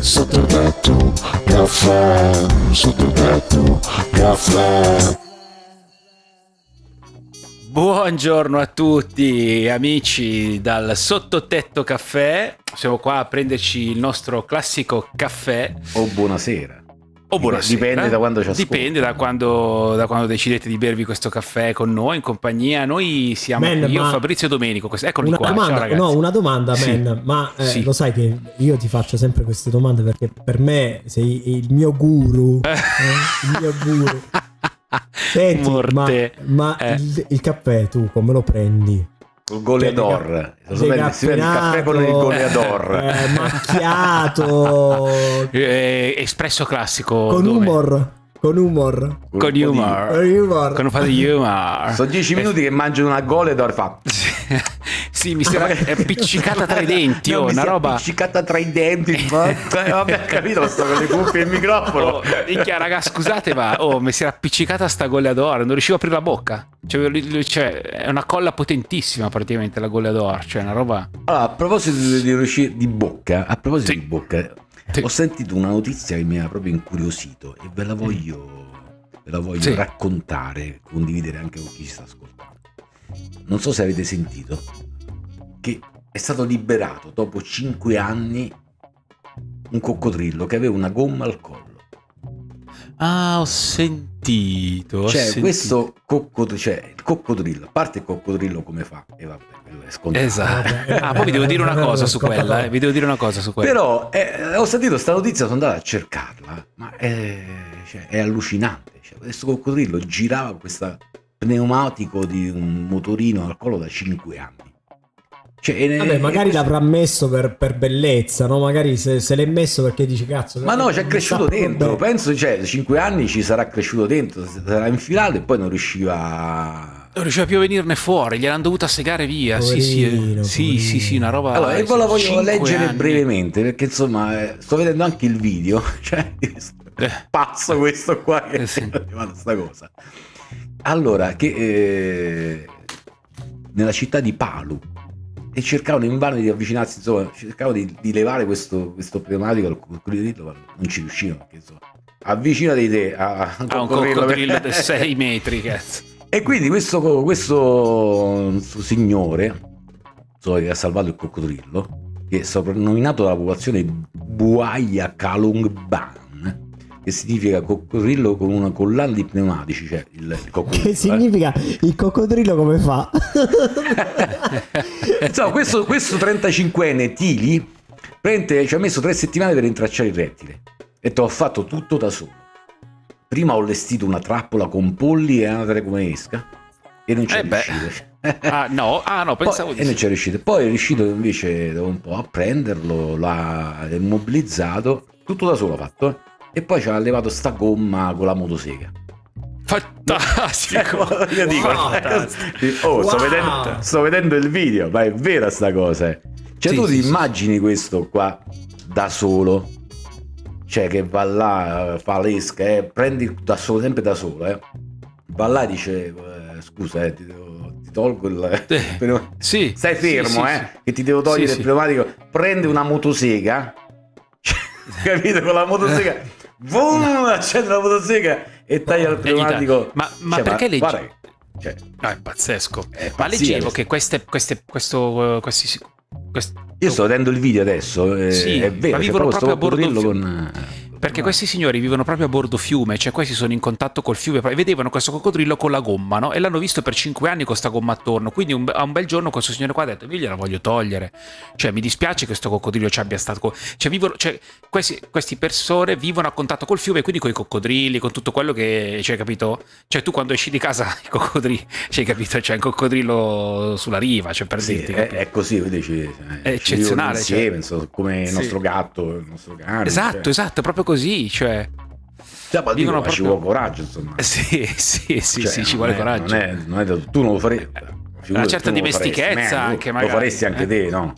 Sottotetto caffè, sottotetto caffè. Buongiorno a tutti amici dal Sottotetto Caffè, siamo qua a prenderci il nostro classico caffè. O buonasera. O buonasera. Dipende da quando ci ascolti. Dipende da quando, da quando decidete di bervi questo caffè con noi, in compagnia. Noi siamo Man, io, Fabrizio Domenico. Eccoli Una qua, ciao domanda, ragazzi. no, una domanda, Sì. man, ma eh, Sì. lo sai che io ti faccio sempre queste domande perché per me sei il mio guru, eh, il mio guru. Senti, Morte. ma, ma Eh. il, il caffè tu come lo prendi? Il goleador. Cioè, Si vede- il caffè con il decaffeinato, goleador. eh, macchiato, Eh, espresso classico. con dove? humor, con humor, Con di- humor. con humor. Con un po' di humor. Sono dieci minuti che mangio una goleador fa. Sì, mi sembra è appiccicata tra i denti, No, oh, una roba... appiccicata tra i denti. ma- eh, Vabbè, capito, sto con le cuffie e il microfono. Oh, minchia, raga, scusate, ma oh, mi si era appiccicata sta goleador, non riuscivo a aprire la bocca. Cioè, cioè, è una colla potentissima praticamente la goleador, cioè una roba... Allora, a proposito di, di riuscire di bocca, a proposito Sì. di bocca, Sì. ho sentito una notizia che mi ha proprio incuriosito e ve la voglio, ve la voglio Sì. raccontare, condividere anche con chi ci sta ascoltando. Non so se avete sentito che è stato liberato dopo 5 anni un coccodrillo che aveva una gomma al collo. Ah, ho sentito. ho cioè, sentito. questo coccodrillo, cioè il coccodrillo, a parte il coccodrillo come fa, e vabbè, è scontato. Esatto. Ah, poi vi devo dire una cosa su quella, eh. vi devo dire una cosa su quella. Però eh, ho sentito questa notizia, sono andato a cercarla, ma è, cioè, è allucinante. Cioè, questo coccodrillo girava con questo pneumatico di un motorino al collo da 5 anni. Cioè, Vabbè, magari questo- l'avrà messo per, per bellezza, no? Magari se, se l'è messo perché dici cazzo. Ma no, c'è mi cresciuto dentro. bene. Penso, cioè, 5 anni ci sarà cresciuto dentro, sarà infilato e poi non riusciva a... Non riusciva più a venirne fuori, gliel'hanno dovuta segare via. sì, sì, eh. Poverino, sì, sì, sì, una roba. Allora, e ve la voglio leggere anni. brevemente perché insomma eh, sto vedendo anche il video, cioè Eh. pazzo questo qua che Eh, sì. è sta cosa. Allora, che eh, nella città di Palu e cercavano invano di avvicinarsi, insomma, cercavano di, di levare questo, questo pneumatico al coccodrillo, ma non ci riuscivano, perché insomma, avvicinati te a, a un coccodrillo, coccodrillo di 6 metri, cazzo. e quindi questo, questo, questo signore insomma, che ha salvato il coccodrillo, che è soprannominato dalla popolazione Buaya Kalungban, che significa coccodrillo con una collana di pneumatici, cioè il, il coccodrillo. Che eh. significa il coccodrillo come fa? Insomma, questo, questo 35enne Tili ci ha messo tre settimane per intracciare il rettile e te l'ho fatto tutto da solo. Prima ho allestito una trappola con polli e anatre come esca e non c'è Eh riuscito. Ah, no, ah, no, pensavo Poi- di e non c'è riuscito. Poi è riuscito invece dopo un po' a prenderlo, l'ha immobilizzato, tutto da solo ha fatto. eh. E poi ci ha levato sta gomma con la motosega. Fantastico. Io dico, Fantastico. oh, sto, Wow. vedendo, sto vedendo il video, ma è vera sta cosa. eh. Cioè, Sì, tu sì, ti sì. immagini questo qua da solo, cioè che va là, fa l'esca, eh, prendi da solo, sempre da solo, eh. va là e dice, eh, scusa, eh, ti, devo- tolgo il... Eh, però- Sì. Stai fermo, sì, eh, sì. che ti devo togliere il pneumatico, prende una motosega, capito, con la motosega, boom, accende la motosega e taglia il pneumatico. Ma, ma Cioè, perché leggi? cioè, No, è pazzesco. È ma leggevo questo. che queste, queste, questo, questi, quest- Io sto vedendo il video adesso, eh, Sì, è vero, ma vivono proprio sto proprio a bordo con... Perché questi signori vivono proprio a bordo fiume, cioè questi sono in contatto col fiume e vedevano questo coccodrillo con la gomma, no? E l'hanno visto per 5 anni con sta gomma attorno. Quindi un, a un bel giorno questo signore qua ha detto: Io gliela voglio togliere. Cioè, mi dispiace che questo coccodrillo ci abbia stato. co-". Cioè, vivono, cioè questi, questi persone vivono a contatto col fiume, quindi con i coccodrilli, con tutto quello che. Cioè, capito? Cioè, tu quando esci di casa, i coccodrilli, cioè, capito? C'è un coccodrillo sulla riva, cioè per Sì, dirti, è, è così, vedi, ci, È eccezionale, Insieme, cioè. insomma, come il Sì. nostro gatto, il nostro cane. Esatto, cioè. esatto, proprio così. Cioè, Cioè, ma dico, vivono ma ci proprio- vuole coraggio, insomma. sì, sì, sì, Cioè, sì, ci vuole è- coraggio. Non è, non è tu non lo faresti. figurati, certa lo dimestichezza man, anche, Lo magari, faresti anche eh. te, no?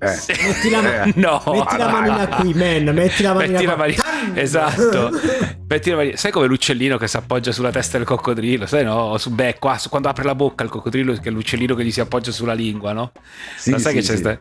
Eh. Sì. Metti la, Eh. No, metti la manina qui, man. Metti la manina Metti la qua. mani- Tan! Esatto. Metti le mani- sai come l'uccellino che si appoggia sulla testa del coccodrillo? Sai no? Su beh, qua, su- quando apre la bocca il coccodrillo che è l'uccellino che gli si appoggia sulla lingua, no? Sì, Lo sai sì, che c'è sì. sta-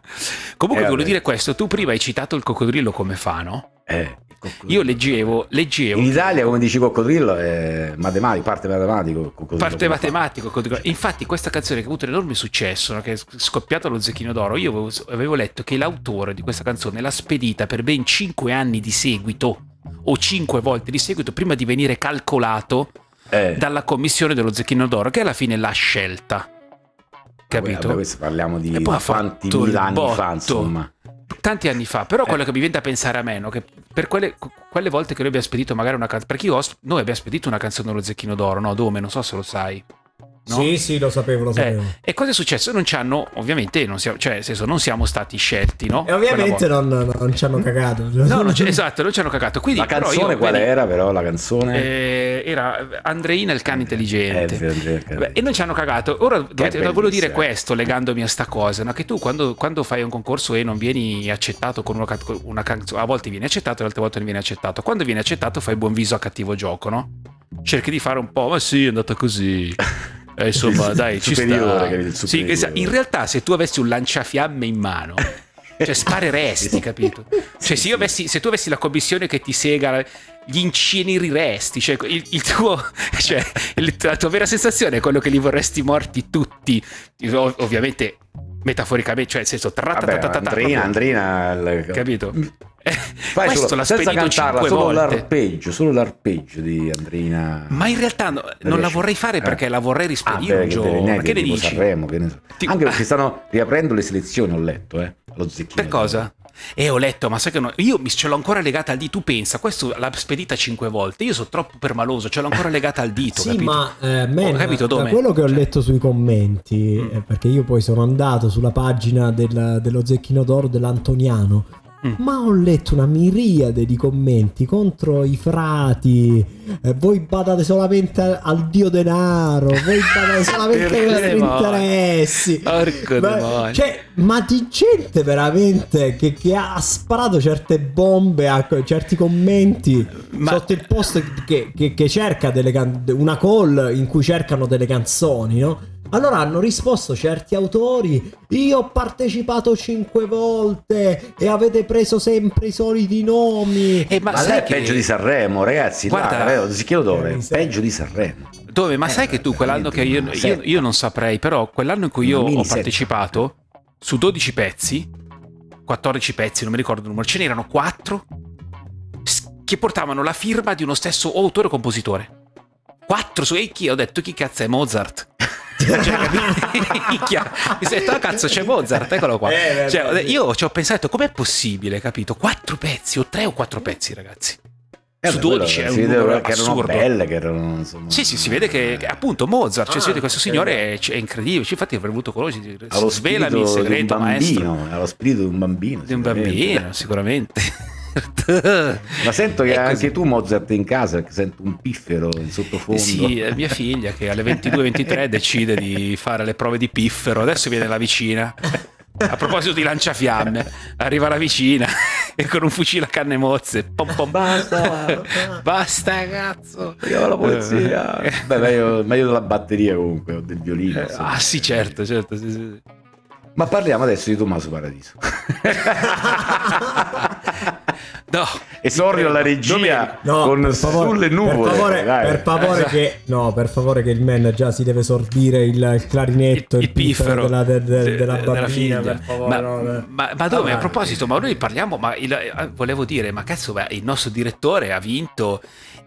Comunque Eh, volevo vabbè. dire questo, tu prima hai citato il coccodrillo come fa, no? Eh, coccodrillo. Io leggevo, leggevo In Italia, come dici coccodrillo, è matematico, parte matematico. coccodrillo parte matematico. coccodrillo. Infatti, questa canzone che ha avuto un enorme successo, no? che è scoppiata allo Zecchino d'Oro, io avevo, avevo letto che l'autore di questa canzone l'ha spedita per ben 5 anni di seguito, o 5 volte di seguito, prima di venire calcolato Eh, dalla commissione dello Zecchino d'Oro, che alla fine l'ha scelta. Capito? Vabbè, questo parliamo di quanti mila anni fa, insomma. tanti anni fa, però quello che mi viene da pensare a me, no? che per quelle, quelle volte che noi abbiamo spedito magari una canzone, perché io ho noi abbiamo spedito una canzone dello Zecchino d'Oro, no? Dove? Non so se lo sai. No? Sì, sì, lo sapevo, lo Eh, sapevo. e cosa è successo? Non ci hanno, ovviamente, non siamo, cioè, nel senso, non siamo stati scelti, no? E ovviamente non, non ci hanno cagato. No, non esatto, non ci hanno cagato. Quindi, La però canzone io, qual vedi, era, però? La canzone? eh, era Andreina il cane intelligente. Eh, vero, vero. Beh, e non ci hanno cagato. Ora dovete, volevo dire questo legandomi a sta cosa: no? che tu quando, quando fai un concorso e non vieni accettato con una, una canzone, a volte vieni accettato, altre volte non vieni accettato. Quando vieni accettato, fai buon viso a cattivo gioco, no? Cerchi di fare un po', ma sì, è andata così. Eh, insomma, dai, ci superiore, sta. Sì, sa- in realtà, se tu avessi un lanciafiamme in mano, cioè spareresti, capito? Cioè, se, avessi, se tu avessi la commissione che ti sega, gli inceneriresti. Cioè, il, il tuo, cioè, la tua vera sensazione è quello che li vorresti morti tutti. Ov- ovviamente, metaforicamente, cioè, nel senso, Vabbè, tratatata, Andrina, Andrina... capito? Eh, Fai questo solo, l'ha senza cantarla, solo volte. l'arpeggio, solo l'arpeggio di Andrina. Ma in realtà no- non la vorrei fare eh. perché la vorrei Ah, rispedire beh, un giorno. Ma che ne dici? Sanremo, che ne so. Ti- Anche Ah. perché stanno riaprendo le selezioni, ho letto, eh. Lo zecchino. Per cosa? E ho letto, ma sai che no- io mi ce l'ho ancora legata al dito. Tu pensa, questo l'ha spedita cinque volte. Io sono troppo permaloso, ce l'ho ancora legata al dito. Sì, capito? ma eh, man, Ho capito da dove? quello che ho Cioè- letto sui commenti, Mm. eh, perché io poi sono andato sulla pagina del- dello Zecchino d'Oro dell'Antoniano, Mm. ma ho letto una miriade di commenti contro i frati. eh, voi badate solamente al, al dio denaro, voi badate solamente ai vostri interessi. Ma, cioè, ma di gente veramente che, che ha sparato certe bombe a certi commenti Ma- sotto il post che, che- che cerca delle can- una call in cui cercano delle canzoni, no? Allora hanno risposto certi autori: Io ho partecipato cinque volte e avete preso sempre i soliti nomi. Eh, ma, Ma, lei sai è che... peggio di Sanremo, ragazzi. Guarda- là, zecchino d'oro è Eh, peggio di Sanremo. Dove? Ma sai che tu quell'anno che io, io, io non saprei, però quell'anno in cui io ho setta. partecipato, su 12 pezzi, 14 pezzi, non mi ricordo il numero, ce n'erano 4 che portavano la firma di uno stesso autore o compositore. 4 su e chi ho detto chi cazzo è Mozart? cioè, mi sei detto, "Ah, cazzo c'è Mozart, eccolo qua. Eh, Cioè, io ci ho pensato, com'è possibile, capito? 4 pezzi, o 3 o 4 pezzi, ragazzi. Eh, su beh, quello 12 è un numero che erano assurdo. belle, che erano insomma. Sì, sì, si vede che, appunto Mozart, cioè Ah, si vede questo signore è, è incredibile. Cioè, Infatti avrei voluto conoscere. Svelami il segreto, maestro. bambino, allo spirito di un bambino. Di un bambino, sicuramente. Ma sento che anche tu Mozart in casa, perché sento un piffero in sottofondo. Sì, è mia figlia che alle 22-23 decide di fare le prove di piffero. Adesso viene la vicina. A proposito di lanciafiamme, arriva la vicina e con un fucile a canne mozze. Pom pom. Basta. Basta, cazzo. Chiama la polizia. Eh. Beh, meglio, meglio della batteria comunque, o del violino. Eh, insomma. Ah, sì, certo, certo. sì, sì. Ma parliamo adesso di Tommaso Paradiso. No, Esordio alla regia No, con per favore, sulle nuvole. Per favore, dai. per favore Esatto. che, no, per favore che il man già si deve sorbire il, il clarinetto, il, il piffero della, de- de- de- della della bambina, per favore. ma, no, eh. ma- ma dove? A Avanti. proposito, ma noi parliamo, ma il- eh, volevo dire, ma cazzo, beh, il nostro direttore ha vinto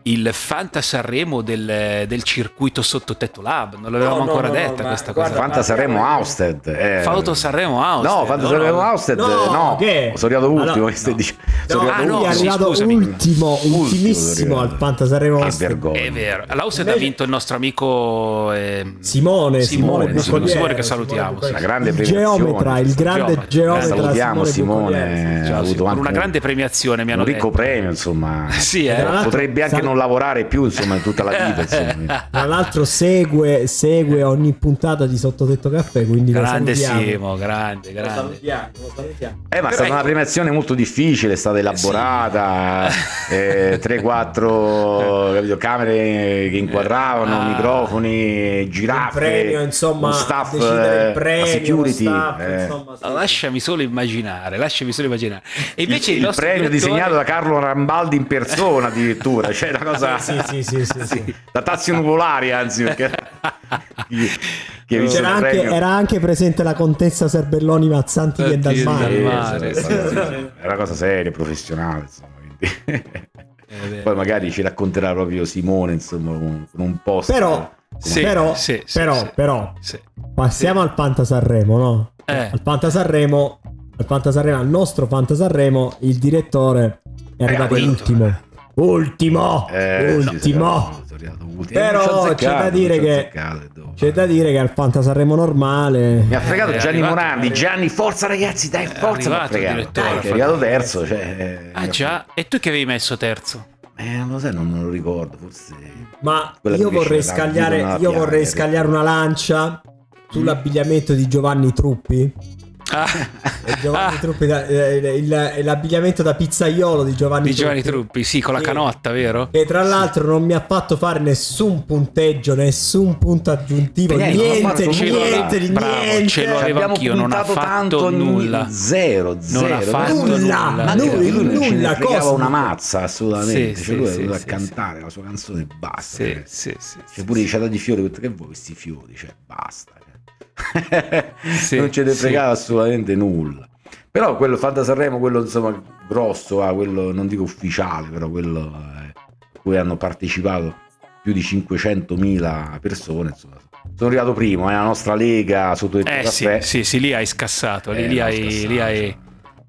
il Fanta Sanremo del, del circuito sotto tetto lab, non l'avevamo No, no, ancora no, detta questa guarda, cosa. Fanta Sanremo Austed. Eh. Fauto Sanremo House. No, Fanta Sanremo Austed. No, che? sono arrivato ultimo. Stai dicendo? Sono ah, arrivato sì, ultimo. arrivato ultimo, ultimissimo al Fanta Sanremo vergogna. È vero, l'Austed ha vinto il nostro amico ehm, Simone, Simone, Simone, Buccoliere, Simone che salutiamo, Buccoliere. Una grande il premiazione. geometra, il grande Geometra. Salutiamo Simone, sì. ha sì, avuto una un- grande premiazione mi hanno un ricco premio, insomma. Sì, eh. Potrebbe anche sal- non lavorare più, insomma, in tutta la vita. insomma. Tra l'altro segue, segue ogni puntata di Sottotetto Caffè, quindi Grande lo salutiamo. Simo, grande, Lo grande. salutiamo, lo salutiamo. Eh, ma è stata ecco- una premiazione molto difficile, è stata elaborata, eh, 3-4 capito, camere che inquadravano, Ah. microfoni, giraffe, premio, insomma, un staff, il eh, premio, security, lo staff, eh. insomma, sì. Lasciami solo immaginare, lasciami solo immaginare. E invece il, il, il premio direttore- disegnato da Carlo Rambaldi in persona addirittura, cioè cosa Sì, sì, sì, sì, sì. da tazzi nuvolari anzi perché anche, era anche presente la contessa Serbelloni Mazzanti che è dal mare. mare, sì, sì, sì, sì. sì. è una cosa seria, professionale insomma quindi. Eh, poi magari ci racconterà proprio Simone insomma con, un post Però, Sì, però, però, sì. però, Sì. passiamo al Fanta Sanremo, no? Eh. Al Fanta Sanremo, al Fanta Sanremo, al nostro Fanta Sanremo, il direttore è arrivato quello- ultimo. Ultimo! Eh, ultimo! Però c'è da dire che-. C'è da dire che al Fanta Sanremo normale mi ha fregato Eh, Gianni Morandi Gianni forza ragazzi dai forza mi ha fregato è arrivato terzo cioè, Ah già, e tu che avevi messo terzo? eh, non lo sai non me lo ricordo forse Ma io vorrei scagliare, io vorrei scagliare una lancia sull'abbigliamento di Giovanni Truppi. Ah, E Giovanni Truppi da- eh, il- l'abbigliamento da pizzaiolo di Giovanni, di Giovanni Truppi, sì, con la Sì. canotta, vero? Che tra l'altro non mi ha fatto fare nessun punteggio, nessun punto aggiuntivo, Niente, niente, non ha fatto niente, nulla. di Bravo, niente. ce Ci avevo abbiamo anch'io, non ha puntato fatto tanto nulla. zero zero Non ha fatto Nulla, nulla. ma Anche lui- perché nulla, cosa- una mazza assolutamente Sì, cioè sì, lui è sì, venuto a sì, cantare la sua canzone e basta Sì, cioè. sì, sì. Cioè, pure i di fiori, che vuoi questi fiori? Cioè, basta. Sì, non ce ne sì. fregava assolutamente nulla. Però quello Fanta Sanremo, quello insomma grosso, ah, quello non dico ufficiale, però quello eh, a cui hanno partecipato più di 500.000 persone, insomma. Sono arrivato primo, è la nostra lega sotto il Eh sì, caffè. sì, sì, lì hai scassato, lì, Eh, lì hai, scassato, lì hai,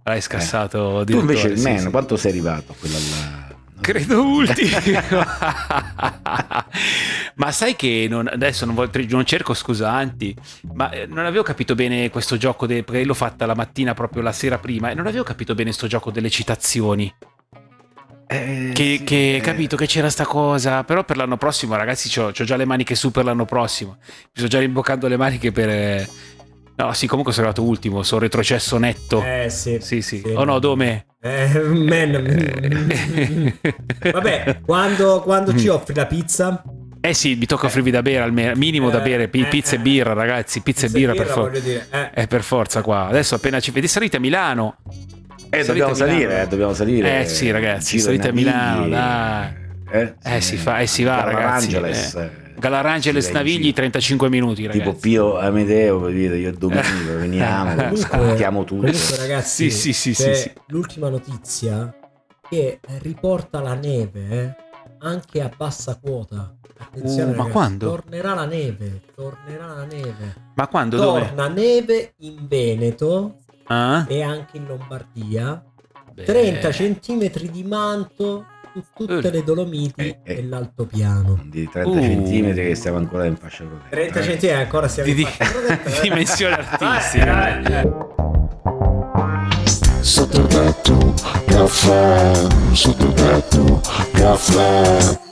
hai scassato Tu invece, direttore, sì, man, sì. quanto sei arrivato a quella là? Credo ultimo. ma sai che non- adesso non, voglio- non cerco scusanti, ma eh, non avevo capito bene questo gioco, de- perché l'ho fatta la mattina proprio la sera prima e non avevo capito bene questo gioco delle citazioni. Eh, Che, sì, che eh. capito che c'era sta cosa, però per l'anno prossimo ragazzi c'ho già le maniche su per l'anno prossimo, mi sto già rimboccando le maniche per... eh, No, sì, comunque sono arrivato ultimo, sono retrocesso netto. Eh sì. Sì, sì. Sì. Oh no, Dome. Eh, man. Vabbè, quando, quando ci offri la pizza, Eh sì, mi tocca offrirvi da bere almeno, minimo da Eh, bere, pi- eh, pizza e eh. birra ragazzi, pizza e birra per forza. dire, eh. Eh, per forza qua. Adesso appena ci vedi, salite a Milano. Eh, Salite dobbiamo Milano. salire, eh, dobbiamo salire. Eh sì, ragazzi, Giro salite a Milano, dai. Eh, Eh, si fa- eh, si va, ragazzi, Angeles, eh. eh. Galarangeles Navigli giro. 35 minuti, ragazzi. Tipo Pio Amedeo, capito? Io e Domenico veniamo, scattiamo tutto. Comunque, ragazzi, Sì, sì, sì, l'ultima notizia che riporta la neve eh, anche a bassa quota. Uh, ma quando? Tornerà la neve. Tornerà la neve. Ma quando? Dove? Torna neve in Veneto Ah? e anche in Lombardia. Beh. 30 centimetri di manto su tutte Eh. le Dolomiti Eh, eh. e l'altopiano. Di 30 Uh. centimetri che stiamo ancora in fascia protetta. 30 eh. centimetri ancora siamo Di- in fascia protetta, eh. Eh, eh, eh. Sotto tetto, caffè, sotto tetto, caffè.